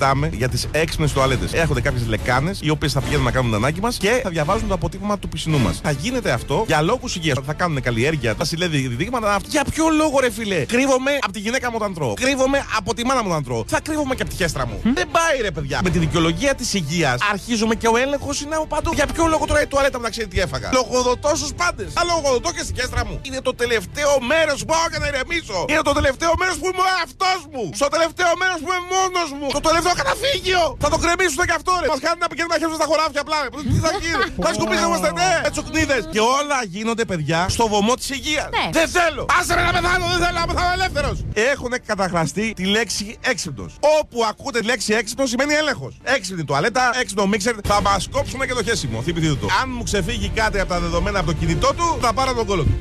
συζητάμε για τις έξυπνες τουαλέτες. Έρχονται κάποιες λεκάνες οι οποίες θα πηγαίνουν να κάνουν την ανάγκη μας και θα διαβάζουν το αποτύπωμα του πισινού μας. Θα γίνεται αυτό για λόγους υγείας. Θα κάνουν καλλιέργεια, θα συλλέγει διδίγματα. Για ποιο λόγο, ρε φιλέ. Κρύβομαι από τη γυναίκα μου όταν τρώω; Κρύβομαι από τη μάνα μου όταν τρώω; Θα κρύβομαι και από τη χέστρα μου. Δεν πάει, ρε παιδιά. Με τη δικαιολογία της υγείας αρχίζουμε και ο έλεγχος είναι από παντού. Για ποιο λόγο τώρα η τουαλέτα μου να ξέρει τι έφαγα; Λογοδοτώ στους πάντες. Θα λογοδοτώ και στη χέστρα μου. Είναι το τελευταίο μέρος που πάω και να ηρεμήσω. Είναι το τελευταίο μέρος που είμαι ο εαυτός μου. Στο τελευταίο μέρος που είμαι μόνος μου. Το τελευταίο καταφύγιο. Θα το κρεμίσουν και αυτό, ρε. Μας κάνει να πηγαίνουμε να χέρια στα χωράφια απλά. Τι θα γίνει; Θα σκουπίζομαστε, ναι. Τσουκνίδες. Και όλα γίνονται, παιδιά, στο βωμό της υγείας. Ναι. Δεν θέλω. Άσε με να πεθάνω, δεν θέλω να πεθάνω ελεύθερος. Έχουν καταχραστεί τη λέξη έξυπνος. Όπου ακούτε τη λέξη έξυπνος σημαίνει έλεγχος. Έξυπνη τουαλέτα, έξυπνο μίξερ. Θα μας κόψουμε και το χέσιμο. Θυμηθείτε το. Αν μου ξεφύγει κάτι από τα δεδομένα από το κινητό του, θα πάρω τον κόλλο του.